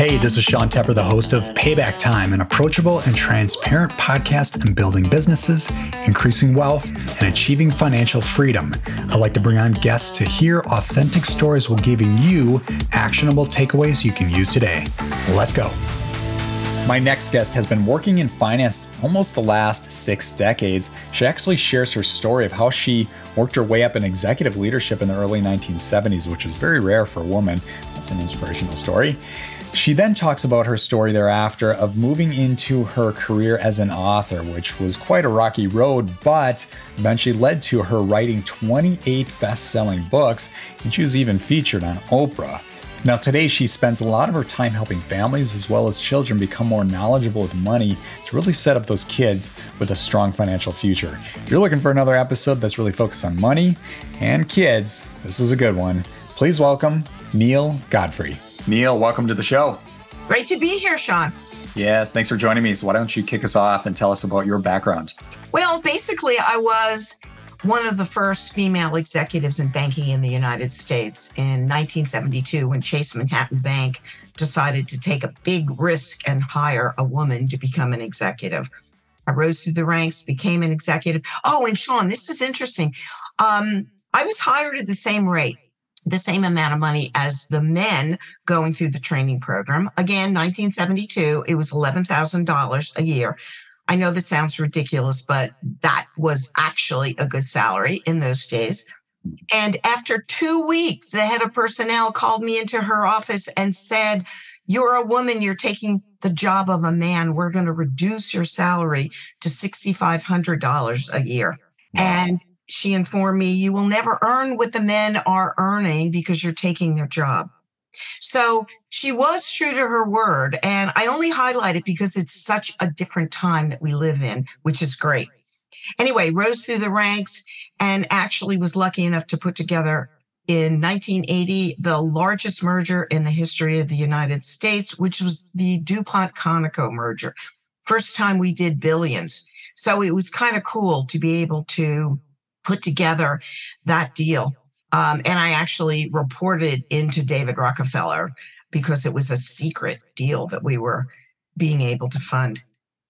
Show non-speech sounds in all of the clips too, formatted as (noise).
Hey, this is Sean Tepper, the host of Payback Time, an approachable and transparent podcast on building businesses, increasing wealth, and achieving financial freedom. I like to bring on guests to hear authentic stories while giving you actionable takeaways you can use today. Let's go. My next guest has been working in finance almost the last six decades. She actually shares her story of how she worked her way up in executive leadership in the early 1970s, which is very rare for a woman. That's an inspirational story. She then talks about her story thereafter of moving into her career as an author, which was quite a rocky road, but eventually led to her writing 28 best selling books, and she was even featured on Oprah. Now, today she spends a lot of her time helping families as well as children become more knowledgeable with money to really set up those kids with a strong financial future. If you're looking for another episode that's really focused on money and kids, this is a good one. Please welcome Neale Godfrey. Neale, welcome to the show. Great to be here, Sean. Yes, thanks for joining me. So, why don't you kick us off and tell us about your background? Well, basically, I was one of the first female executives in banking in the United States in 1972 when Chase Manhattan Bank decided to take a big risk and hire a woman to become an executive. I rose through the ranks, became an executive. Oh, and Sean, this is interesting. Um, I was hired at the same rate the same amount of money as the men going through the training program. Again, 1972, it was $11,000 a year. I know that sounds ridiculous, but that was actually a good salary in those days. And after two weeks, the head of personnel called me into her office and said, You're a woman, you're taking the job of a man. We're going to reduce your salary to $6,500 a year. And she informed me, you will never earn what the men are earning because you're taking their job. So she was true to her word. And I only highlight it because it's such a different time that we live in, which is great. Anyway, rose through the ranks and actually was lucky enough to put together in 1980 the largest merger in the history of the United States, which was the DuPont Conoco merger. First time we did billions. So it was kind of cool to be able to put together that deal. Um, and I actually reported into David Rockefeller because it was a secret deal that we were being able to fund.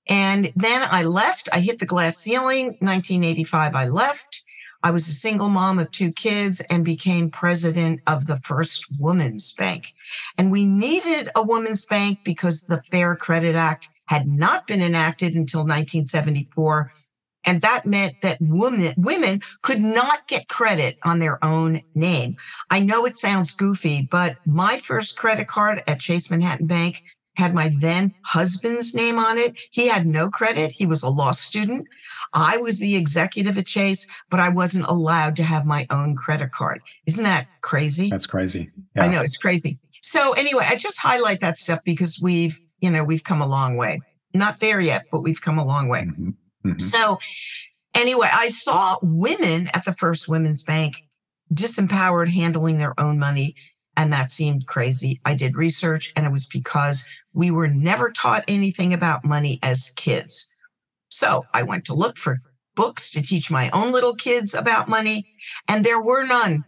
And then I left. I hit the glass ceiling. 1985, I left. I was a single mom of two kids and became president of the first woman's bank. And we needed a women's bank because the Fair Credit Act had not been enacted until 1974 and that meant that women, women could not get credit on their own name. I know it sounds goofy, but my first credit card at Chase Manhattan Bank had my then husband's name on it. He had no credit. He was a law student. I was the executive at Chase, but I wasn't allowed to have my own credit card. Isn't that crazy? That's crazy. Yeah. I know it's crazy. So anyway, I just highlight that stuff because we've, you know, we've come a long way. Not there yet, but we've come a long way. Mm-hmm. Mm-hmm. So anyway, I saw women at the first women's bank disempowered handling their own money. And that seemed crazy. I did research and it was because we were never taught anything about money as kids. So I went to look for books to teach my own little kids about money and there were none.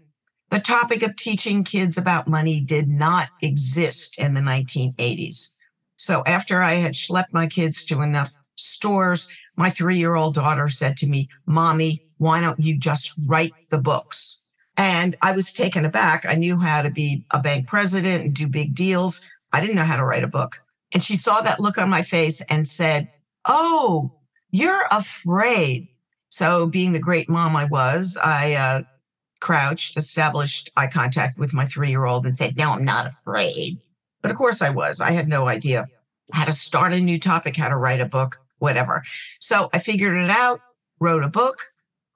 The topic of teaching kids about money did not exist in the 1980s. So after I had schlepped my kids to enough stores, my three year old daughter said to me, Mommy, why don't you just write the books? And I was taken aback. I knew how to be a bank president and do big deals. I didn't know how to write a book. And she saw that look on my face and said, Oh, you're afraid. So, being the great mom I was, I uh, crouched, established eye contact with my three year old and said, No, I'm not afraid. But of course I was. I had no idea how to start a new topic, how to write a book whatever. So I figured it out, wrote a book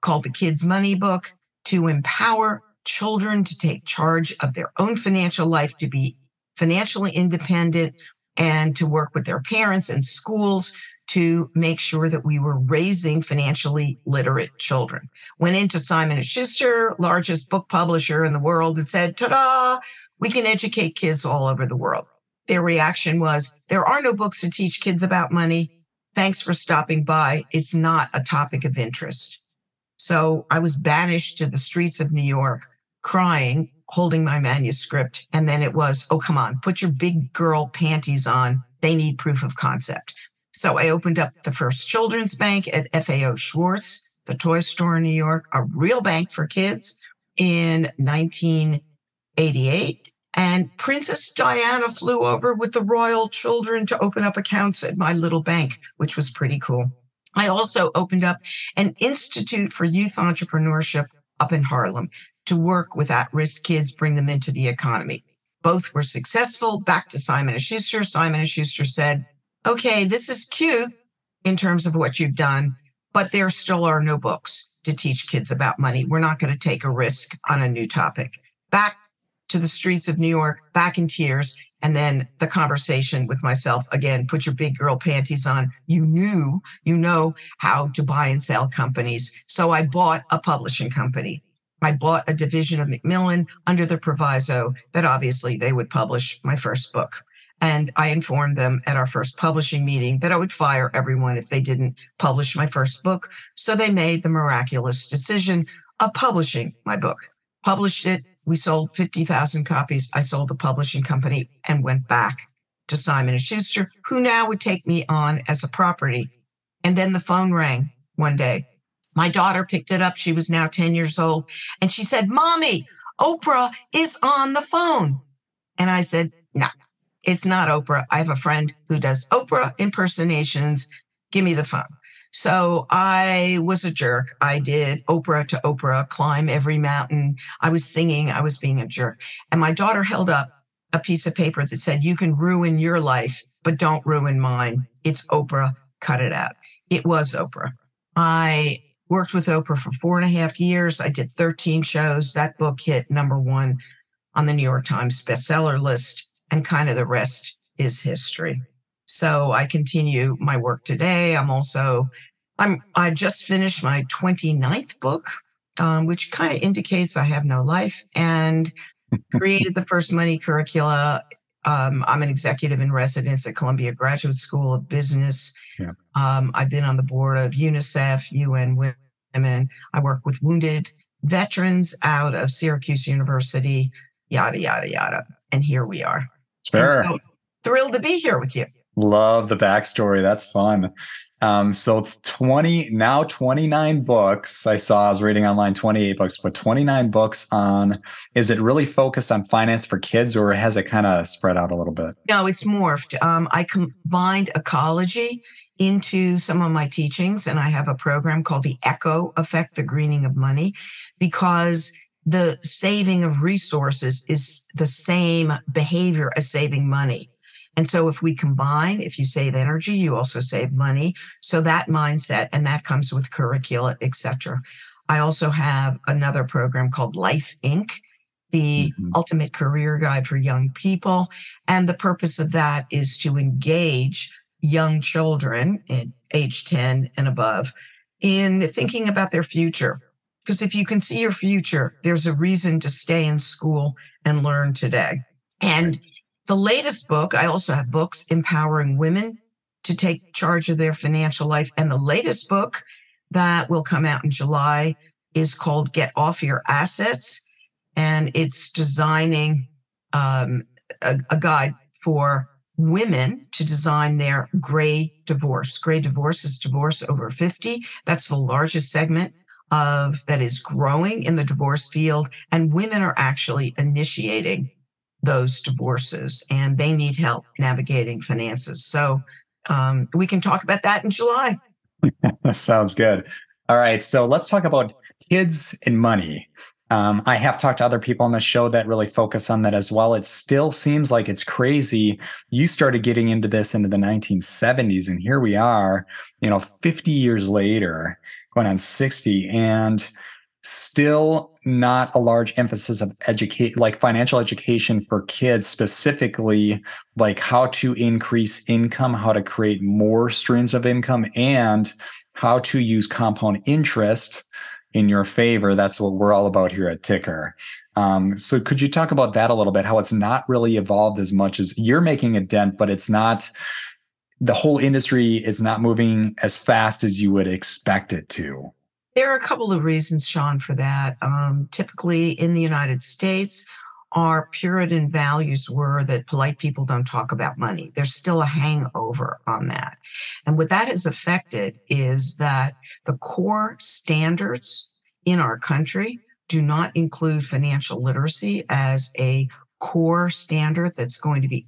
called the Kids Money Book to empower children to take charge of their own financial life, to be financially independent and to work with their parents and schools to make sure that we were raising financially literate children. Went into Simon & Schuster, largest book publisher in the world and said, ta-da, we can educate kids all over the world. Their reaction was, there are no books to teach kids about money. Thanks for stopping by. It's not a topic of interest. So I was banished to the streets of New York crying holding my manuscript. And then it was, oh, come on, put your big girl panties on. They need proof of concept. So I opened up the first children's bank at FAO Schwarz, the toy store in New York, a real bank for kids in 1988. And Princess Diana flew over with the royal children to open up accounts at my little bank, which was pretty cool. I also opened up an institute for youth entrepreneurship up in Harlem to work with at-risk kids, bring them into the economy. Both were successful. Back to Simon Schuster. Simon Schuster said, "Okay, this is cute in terms of what you've done, but there still are no books to teach kids about money. We're not going to take a risk on a new topic." Back to the streets of New York, back in tears. And then the conversation with myself again, put your big girl panties on. You knew, you know how to buy and sell companies. So I bought a publishing company. I bought a division of Macmillan under the proviso that obviously they would publish my first book. And I informed them at our first publishing meeting that I would fire everyone if they didn't publish my first book. So they made the miraculous decision of publishing my book, published it we sold 50,000 copies. I sold the publishing company and went back to Simon and Schuster, who now would take me on as a property. And then the phone rang one day. My daughter picked it up. She was now 10 years old. And she said, Mommy, Oprah is on the phone. And I said, No, it's not Oprah. I have a friend who does Oprah impersonations. Give me the phone. So I was a jerk. I did Oprah to Oprah, climb every mountain. I was singing. I was being a jerk. And my daughter held up a piece of paper that said, you can ruin your life, but don't ruin mine. It's Oprah. Cut it out. It was Oprah. I worked with Oprah for four and a half years. I did 13 shows. That book hit number one on the New York Times bestseller list and kind of the rest is history. So I continue my work today. I'm also I'm I just finished my 29th book, um, which kind of indicates I have no life, and (laughs) created the first money curricula. Um, I'm an executive in residence at Columbia Graduate School of Business. Yeah. Um, I've been on the board of UNICEF, UN Women. I work with wounded veterans out of Syracuse University, yada, yada, yada. And here we are. Sure. So, thrilled to be here with you. Love the backstory. That's fun. Um, so 20 now 29 books. I saw I was reading online 28 books, but 29 books on is it really focused on finance for kids or has it kind of spread out a little bit? No, it's morphed. Um, I combined ecology into some of my teachings, and I have a program called the Eco Effect, the greening of money, because the saving of resources is the same behavior as saving money. And so if we combine, if you save energy, you also save money. So that mindset, and that comes with curricula, etc. I also have another program called Life Inc., the mm-hmm. ultimate career guide for young people. And the purpose of that is to engage young children age 10 and above in thinking about their future. Because if you can see your future, there's a reason to stay in school and learn today. And the latest book, I also have books empowering women to take charge of their financial life. And the latest book that will come out in July is called Get Off Your Assets. And it's designing um, a, a guide for women to design their gray divorce. Gray divorce is divorce over 50. That's the largest segment of that is growing in the divorce field. And women are actually initiating those divorces and they need help navigating finances. So um, we can talk about that in July. that (laughs) sounds good. All right. So let's talk about kids and money. Um, I have talked to other people on the show that really focus on that as well. It still seems like it's crazy. You started getting into this into the 1970s, and here we are, you know, 50 years later, going on 60. And still not a large emphasis of educate like financial education for kids specifically like how to increase income how to create more streams of income and how to use compound interest in your favor. That's what we're all about here at Tykr. Um, so could you talk about that a little bit how it's not really evolved as much as you're making a dent but it's not the whole industry is not moving as fast as you would expect it to There are a couple of reasons, Sean, for that. Um, typically in the United States, our Puritan values were that polite people don't talk about money. There's still a hangover on that. And what that has affected is that the core standards in our country do not include financial literacy as a core standard that's going to be,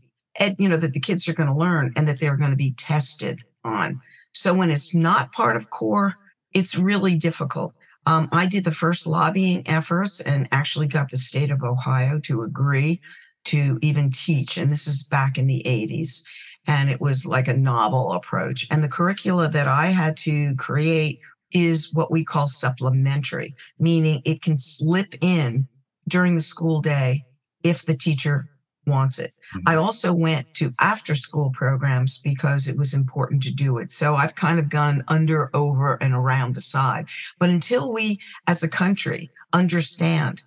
you know, that the kids are going to learn and that they're going to be tested on. So when it's not part of core, it's really difficult. Um, I did the first lobbying efforts and actually got the state of Ohio to agree to even teach. And this is back in the 80s. And it was like a novel approach. And the curricula that I had to create is what we call supplementary, meaning it can slip in during the school day if the teacher wants it. Mm-hmm. I also went to after school programs because it was important to do it. So I've kind of gone under, over, and around the side. But until we as a country understand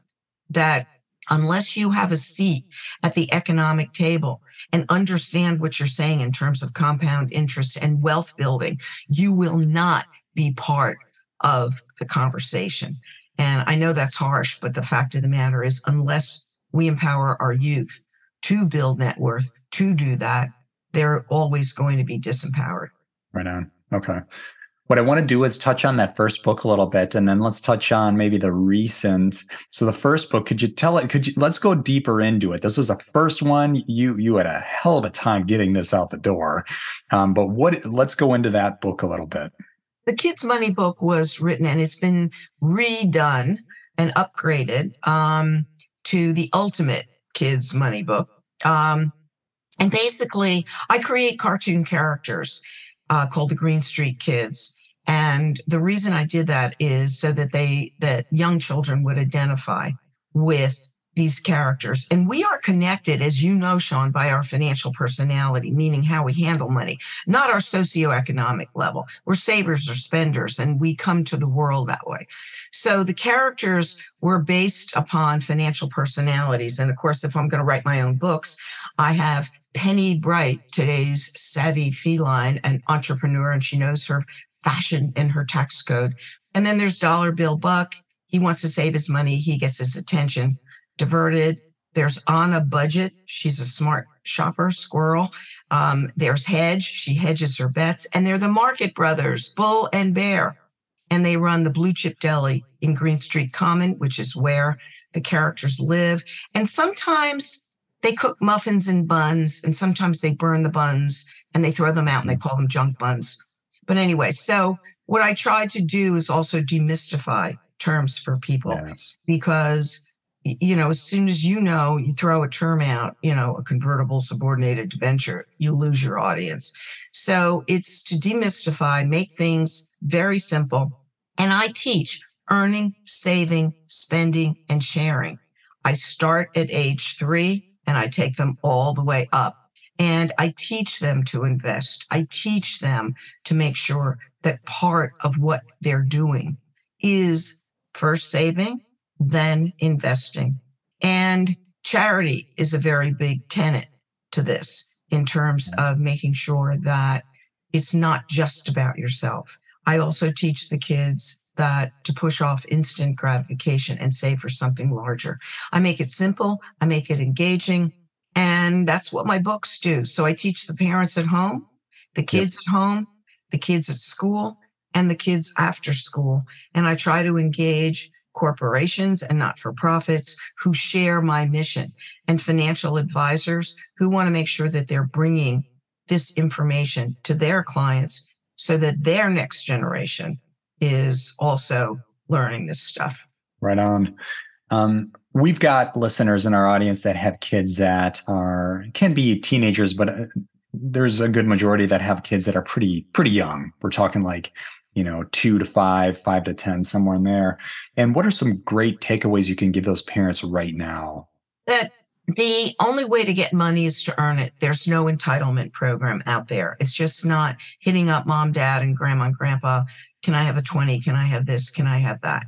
that unless you have a seat at the economic table and understand what you're saying in terms of compound interest and wealth building, you will not be part of the conversation. And I know that's harsh, but the fact of the matter is, unless we empower our youth to build net worth, to do that, they're always going to be disempowered. Right on. Okay. What I want to do is touch on that first book a little bit, and then let's touch on maybe the recent. So the first book, could you tell it? Could you let's go deeper into it? This was the first one. You you had a hell of a time getting this out the door, um, but what? Let's go into that book a little bit. The Kids Money book was written, and it's been redone and upgraded um, to the ultimate kids money book. Um, and basically, I create cartoon characters uh, called the Green Street Kids. And the reason I did that is so that they, that young children would identify with these characters. And we are connected, as you know, Sean, by our financial personality, meaning how we handle money, not our socioeconomic level. We're savers or spenders, and we come to the world that way. So the characters were based upon financial personalities. And of course, if I'm going to write my own books, I have Penny Bright, today's savvy feline and entrepreneur, and she knows her fashion and her tax code. And then there's Dollar Bill Buck. He wants to save his money. He gets his attention diverted. There's on a budget. She's a smart shopper, squirrel. Um, there's Hedge. She hedges her bets. And they're the Market Brothers, Bull and Bear. And they run the Blue Chip Deli in Green Street Common, which is where the characters live. And sometimes they cook muffins and buns, and sometimes they burn the buns and they throw them out and they call them junk buns. But anyway, so what I tried to do is also demystify terms for people yes. because you know, as soon as you know, you throw a term out, you know, a convertible subordinated debenture, you lose your audience. So it's to demystify, make things very simple. And I teach earning, saving, spending, and sharing. I start at age three and I take them all the way up. And I teach them to invest. I teach them to make sure that part of what they're doing is first saving, than investing. And charity is a very big tenet to this in terms of making sure that it's not just about yourself. I also teach the kids that to push off instant gratification and save for something larger. I make it simple. I make it engaging. And that's what my books do. So I teach the parents at home, the kids yep. at home, the kids at school, and the kids after school. And I try to engage corporations and not for profits who share my mission and financial advisors who want to make sure that they're bringing this information to their clients so that their next generation is also learning this stuff. Right on. Um, we've got listeners in our audience that have kids that are can be teenagers, but uh, there's a good majority that have kids that are pretty pretty young. We're talking like you know, two to five, five to 10, somewhere in there. And what are some great takeaways you can give those parents right now? That the only way to get money is to earn it. There's no entitlement program out there. It's just not hitting up mom, dad, and grandma and grandpa. Can I have a 20? Can I have this? Can I have that?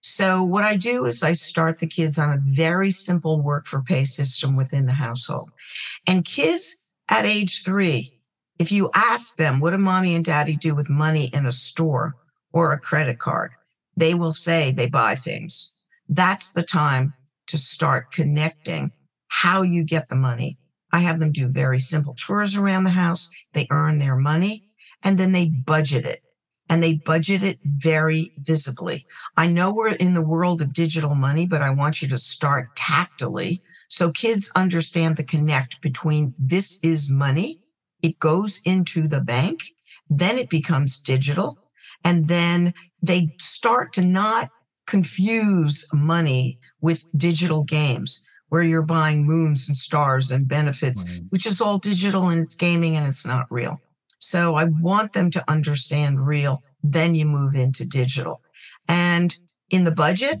So what I do is I start the kids on a very simple work for pay system within the household. And kids at age three if you ask them, what do mommy and daddy do with money in a store or a credit card? they will say they buy things. That's the time to start connecting how you get the money. I have them do very simple chores around the house. They earn their money and then they budget it and they budget it very visibly. I know we're in the world of digital money, but I want you to start tactily so kids understand the connect between this is money. It goes into the bank. Then it becomes digital. And then they start to not confuse money with digital games where you're buying moons and stars and benefits, right. which is all digital and it's gaming and it's not real. So I want them to understand real. Then you move into digital. And in the budget,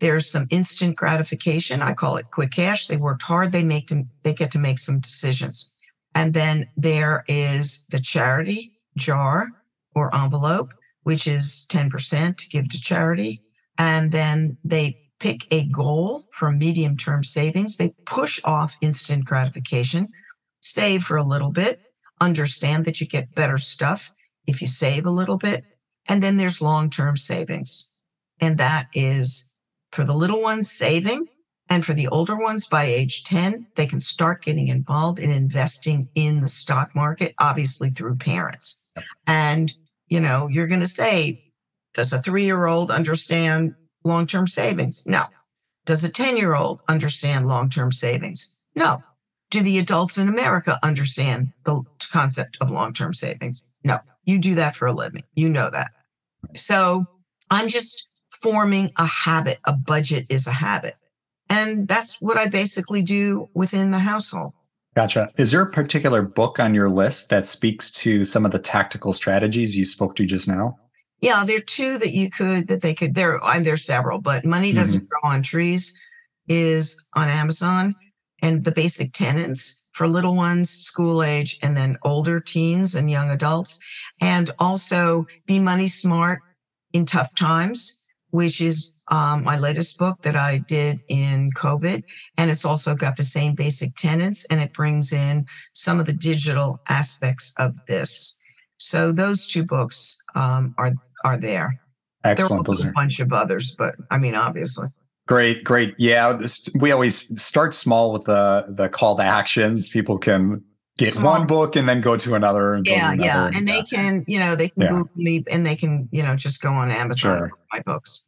there's some instant gratification. I call it quick cash. They worked hard. They make to, they get to make some decisions. And then there is the charity jar or envelope, which is 10% to give to charity. And then they pick a goal for medium term savings. They push off instant gratification, save for a little bit, understand that you get better stuff if you save a little bit. And then there's long term savings. And that is for the little ones saving. And for the older ones by age 10, they can start getting involved in investing in the stock market, obviously through parents. And, you know, you're going to say, does a three year old understand long term savings? No. Does a 10 year old understand long term savings? No. Do the adults in America understand the concept of long term savings? No. You do that for a living. You know that. So I'm just forming a habit. A budget is a habit. And that's what I basically do within the household. Gotcha. Is there a particular book on your list that speaks to some of the tactical strategies you spoke to just now? Yeah, there are two that you could that they could there and there's several, but Money Doesn't mm-hmm. Grow on Trees is on Amazon and the basic tenets for little ones, school age, and then older teens and young adults. And also be money smart in tough times, which is um, my latest book that I did in COVID. And it's also got the same basic tenets and it brings in some of the digital aspects of this. So those two books um, are are there. Excellent. There are a bunch of others, but I mean, obviously. Great, great. Yeah, we always start small with the the call to actions. People can get small. one book and then go to another. And yeah, another yeah, and, and they can, you know, they can yeah. Google me and they can, you know, just go on Amazon sure. my books.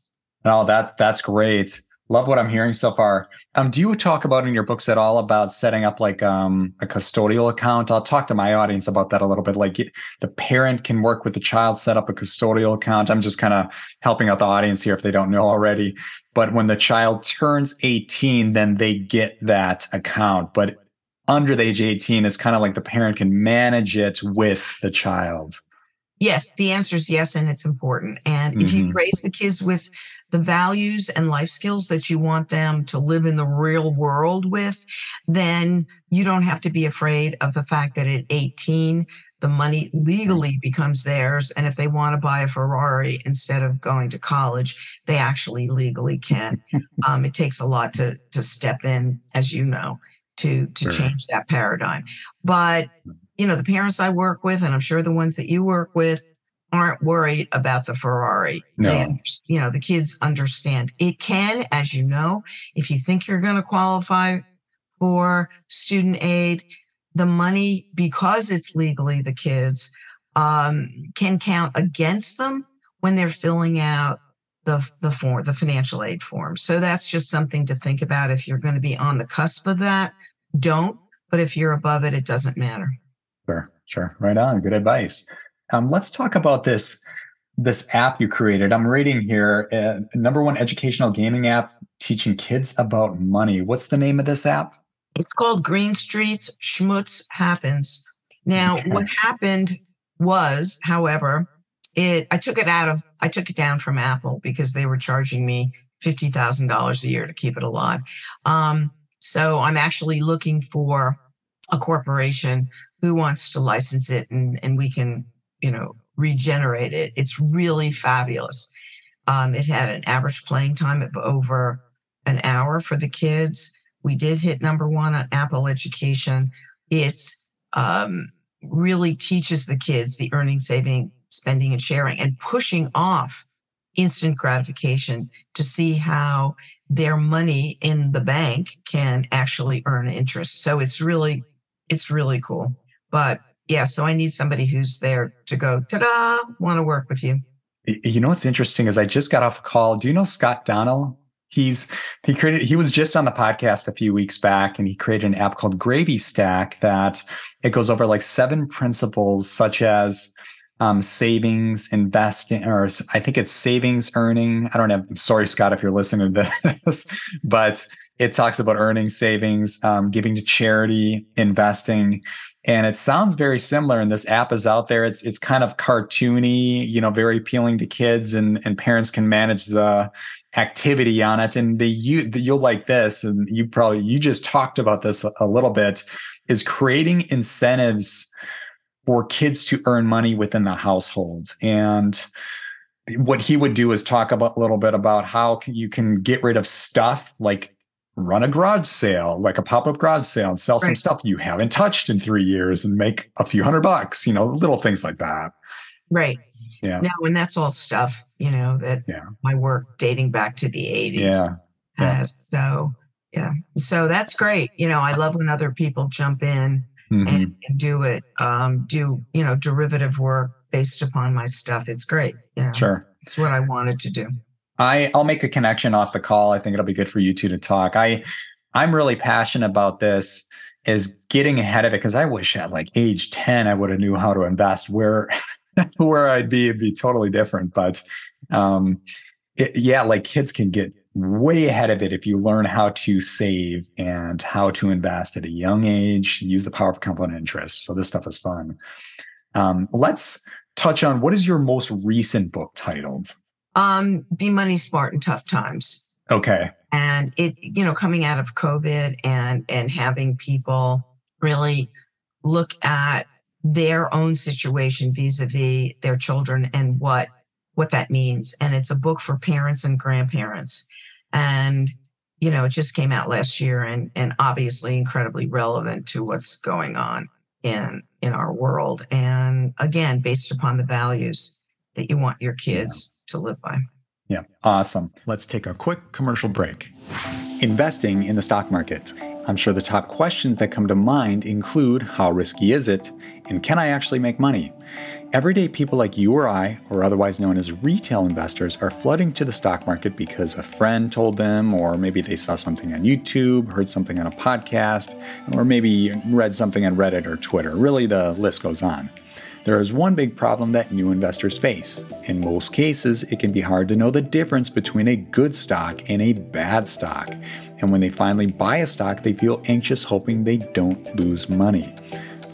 No, that's that's great. Love what I'm hearing so far. Um, do you talk about in your books at all about setting up like um, a custodial account? I'll talk to my audience about that a little bit. Like the parent can work with the child, set up a custodial account. I'm just kind of helping out the audience here if they don't know already. But when the child turns 18, then they get that account. But under the age 18, it's kind of like the parent can manage it with the child. Yes, the answer is yes, and it's important. And mm-hmm. if you mm-hmm. raise the kids with the values and life skills that you want them to live in the real world with, then you don't have to be afraid of the fact that at 18, the money legally becomes theirs. And if they want to buy a Ferrari instead of going to college, they actually legally can. (laughs) Um, it takes a lot to, to step in, as you know, to, to sure. change that paradigm. But, you know, the parents I work with, and I'm sure the ones that you work with, aren't worried about the Ferrari. No. They, you know, the kids understand. It can, as you know, if you think you're going to qualify for student aid, the money, because it's legally the kids, um, can count against them when they're filling out the, the form, the financial aid form. So that's just something to think about. If you're going to be on the cusp of that, don't. But if you're above it, it doesn't matter. Sure, sure. Right on. Good advice. Um, let's talk about this this app you created. I'm reading here, uh, number one educational gaming app teaching kids about money. What's the name of this app? It's called Green Streets Schmutz Happens. Now, okay. what happened was, however, it I took it out of I took it down from Apple because they were charging me fifty thousand dollars a year to keep it alive. Um, so I'm actually looking for a corporation who wants to license it and, and we can you know, regenerate it. It's really fabulous. Um, it had an average playing time of over an hour for the kids. We did hit number one on Apple Education. It's um, really teaches the kids the earning, saving, spending, and sharing, and pushing off instant gratification to see how their money in the bank can actually earn interest. So it's really, it's really cool. But yeah, so I need somebody who's there to go, ta-da, want to work with you. You know what's interesting is I just got off a call. Do you know Scott Donnell? He's he created he was just on the podcast a few weeks back and he created an app called Gravy Stack that it goes over like seven principles such as um, savings, investing, or I think it's savings, earning. I don't have. Sorry, Scott, if you're listening to this, (laughs) but it talks about earning, savings, um, giving to charity, investing, and it sounds very similar. And this app is out there. It's it's kind of cartoony, you know, very appealing to kids, and and parents can manage the activity on it. And the you you'll like this, and you probably you just talked about this a, little bit, is creating incentives for kids to earn money within the households. And what he would do is talk about a little bit about how you can get rid of stuff like run a garage sale, like a pop-up garage sale and sell right. some stuff you haven't touched in three years and make a few hundred bucks, you know, little things like that. Right. Yeah. Now, and that's all stuff, you know, that yeah. my work dating back to the 80s yeah. has. Yeah. So, yeah. So that's great. You know, I love when other people jump in mm-hmm. and, and, do it, um, do, you know, derivative work based upon my stuff. It's great. Yeah. Sure. It's what I wanted to do. I, I'll make a connection off the call. I think it'll be good for you two to talk. I, I'm really passionate about this is getting ahead of it because I wish at like age 10 I would have knew how to invest where (laughs) where I'd be it'd be totally different. But um it, yeah, like kids can get way ahead of it if you learn how to save and how to invest at a young age, use the power of compound interest. So this stuff is fun. Um, let's touch on what is your most recent book titled? Um, Be Money Smart in Tough Times. Okay. And it, you know, coming out of COVID and and having people really look at their own situation vis-a-vis their children and what what that means. And it's a book for parents and grandparents. And, you know, it just came out last year and, and obviously incredibly relevant to what's going on in, in our world. And again, based upon the values that you want your kids yeah. to live by. Yeah. Awesome. Let's take a quick commercial break. Investing in the stock market. I'm sure the top questions that come to mind include how risky is it and can I actually make money? Everyday people like you or I, or otherwise known as retail investors, are flooding to the stock market because a friend told them, or maybe they saw something on YouTube, heard something on a podcast, or maybe read something on Reddit or Twitter. Really, the list goes on. There is one big problem that new investors face. In most cases, it can be hard to know the difference between a good stock and a bad stock. And when they finally buy a stock, they feel anxious hoping they don't lose money.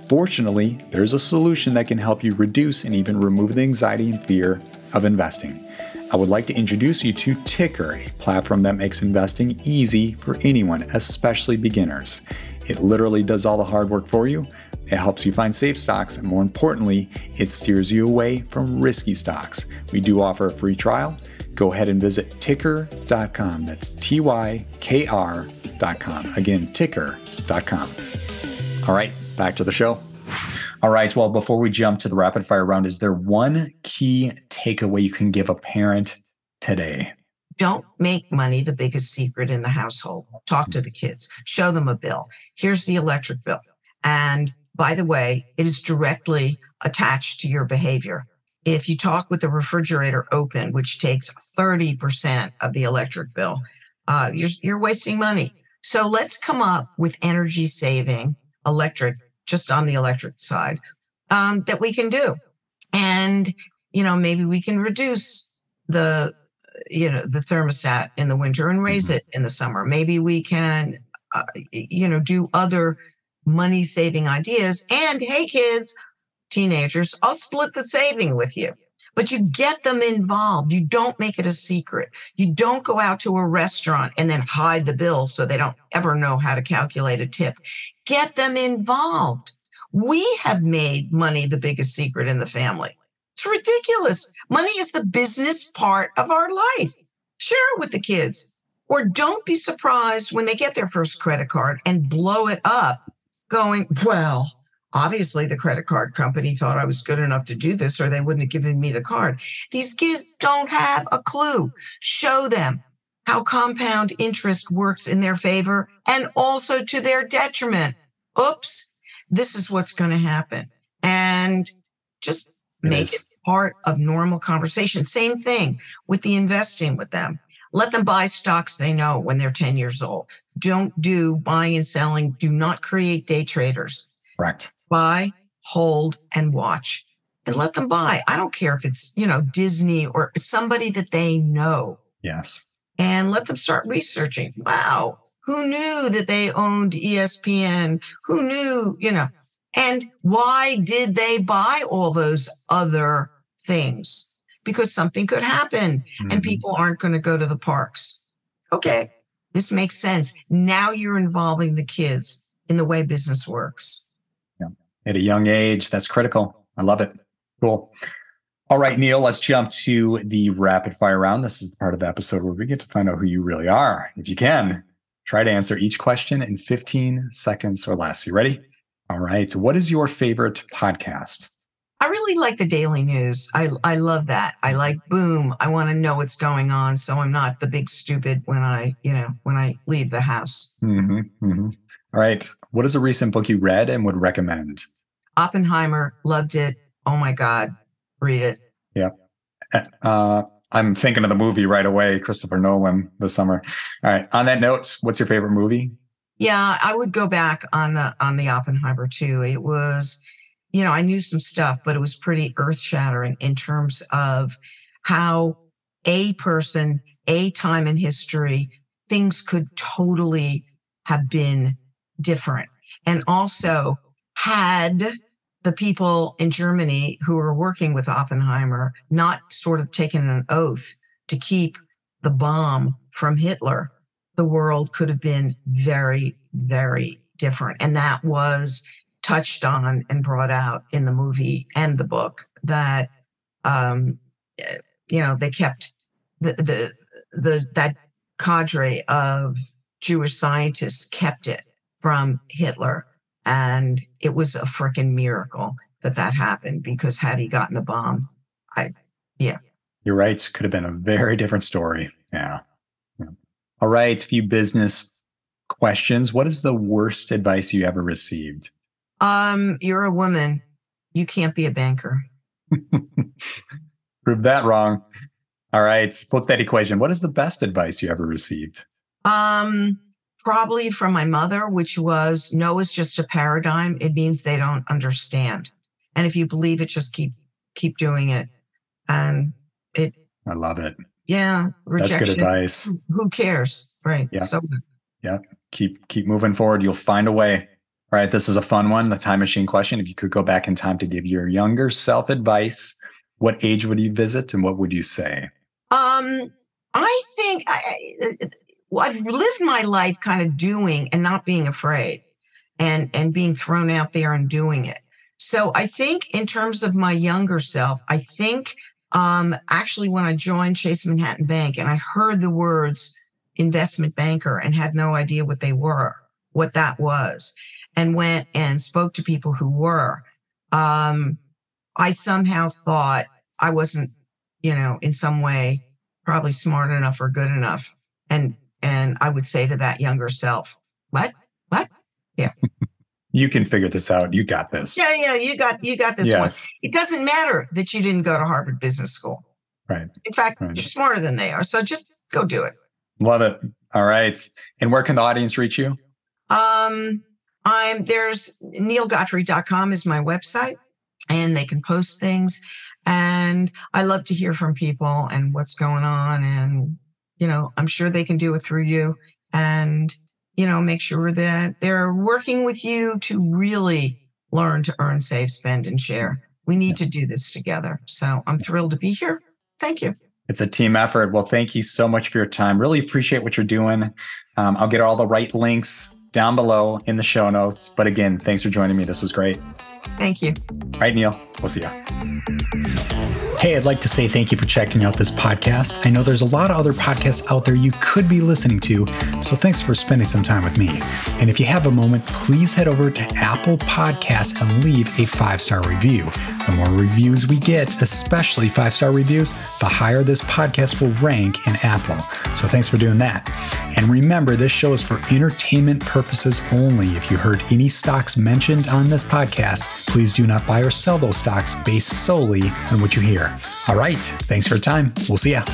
Fortunately, there's a solution that can help you reduce and even remove the anxiety and fear of investing. I would like to introduce you to Tykr, a platform that makes investing easy for anyone, especially beginners. It literally does all the hard work for you. It helps you find safe stocks, and more importantly, it steers you away from risky stocks. We do offer a free trial. Go ahead and visit tykr.com. That's T Y K R.com. Again, tykr.com. All right, back to the show. All right. Well, before we jump to the rapid fire round, is there one key takeaway you can give a parent today? Don't make money the biggest secret in the household. Talk to the kids, show them a bill. Here's the electric bill. And by the way, it is directly attached to your behavior. If you talk with the refrigerator open, which takes 30% of the electric bill, uh, you're, you're wasting money. So let's come up with energy saving electric, just on the electric side, um, that we can do. And, you know, maybe we can reduce the, you know, the thermostat in the winter and raise mm-hmm. it in the summer. Maybe we can, uh, you know, do other money saving ideas. And hey, kids, teenagers, I'll split the saving with you but you get them involved. You don't make it a secret. You don't go out to a restaurant and then hide the bill so they don't ever know how to calculate a tip. Get them involved. We have made money the biggest secret in the family. It's ridiculous. Money is the business part of our life. Share it with the kids. Or don't be surprised when they get their first credit card and blow it up going, well, obviously the credit card company thought I was good enough to do this or they wouldn't have given me the card. These kids don't have a clue. Show them how compound interest works in their favor and also to their detriment. Oops, this is what's going to happen. And just it make is. it part of normal conversation. Same thing with the investing with them. Let them buy stocks they know when they're 10 years old. Don't do buying and selling. Do not create day traders. Correct. Buy, hold, and watch and let them buy. I don't care if it's, you know, Disney or somebody that they know. Yes. And let them start researching. Wow. Who knew that they owned ESPN? Who knew, you know, and why did they buy all those other things? Because something could happen mm-hmm. and people aren't going to go to the parks. Okay. This makes sense. Now you're involving the kids in the way business works. Yeah. At a young age, that's critical. I love it. Cool. All right, Neale, let's jump to the rapid fire round. This is the part of the episode where we get to find out who you really are. If you can, try to answer each question in 15 seconds or less. You ready? All right. What is your favorite podcast? I really like the daily news. I, I love that. I like boom. I want to know what's going on. So I'm not the big stupid when I, you know, when I leave the house. Mm-hmm, mm-hmm. All right. What is a recent book you read and would recommend? Oppenheimer. Loved it. Oh my God. Read it. Yeah. Uh, I'm thinking of the movie right away, Christopher Nolan this summer. All right. On that note, what's your favorite movie? Yeah, I would go back on the on the Oppenheimer too. It was, you know, I knew some stuff, but it was pretty earth shattering in terms of how a person, a time in history, things could totally have been different. And also had the people in Germany who were working with Oppenheimer not sort of taken an oath to keep the bomb from Hitler, the world could have been very, very different. And that was touched on and brought out in the movie and the book that, um, you know, they kept the, the, the, that cadre of Jewish scientists kept it from Hitler. And it was a freaking miracle that that happened because had he gotten the bomb, I, yeah. You're right. Could have been a very different story. Yeah. All right, a few business questions. What is the worst advice you ever received? Um, you're a woman. You can't be a banker. (laughs) Prove that wrong. All right, flip that equation. What is the best advice you ever received? Um, probably from my mother, which was no is just a paradigm. It means they don't understand. And if you believe it, just keep keep doing it. And it I love it. Yeah, rejection. That's good advice. Who cares? Right. Yeah. So yeah. Keep keep moving forward. You'll find a way. All right. This is a fun one. The time machine question. If you could go back in time to give your younger self advice, what age would you visit and what would you say? Um, I think I, I've lived my life kind of doing and not being afraid and and being thrown out there and doing it. So I think in terms of my younger self, I think um, actually, when I joined Chase Manhattan Bank and I heard the words investment banker and had no idea what they were, what that was, and went and spoke to people who were, um, I somehow thought I wasn't, you know, in some way probably smart enough or good enough. And, and I would say to that younger self, what, what? Yeah. (laughs) you can figure this out. You got this. Yeah, yeah, you got you got this yes. one. It doesn't matter that you didn't go to Harvard Business School. Right. In fact, right. you're smarter than they are. So just go do it. Love it. All right. And where can the audience reach you? Um, I'm there's nealegodfrey.com is my website and they can post things. And I love to hear from people and what's going on. And, you know, I'm sure they can do it through you. And you know, make sure that they're working with you to really learn to earn, save, spend, and share. We need to do this together. So I'm thrilled to be here. Thank you. It's a team effort. Well, thank you so much for your time. Really appreciate what you're doing. Um, I'll get all the right links down below in the show notes. But again, thanks for joining me. This was great. Thank you. All right, Neale. We'll see you. Hey, I'd like to say thank you for checking out this podcast. I know there's a lot of other podcasts out there you could be listening to, so thanks for spending some time with me. And if you have a moment, please head over to Apple Podcasts and leave a five star review. The more reviews we get, especially five star reviews, the higher this podcast will rank in Apple. So thanks for doing that. And remember, this show is for entertainment purposes only. If you heard any stocks mentioned on this podcast, please do not buy or sell those stocks based solely on what you hear. All right. Thanks for your time. We'll see ya.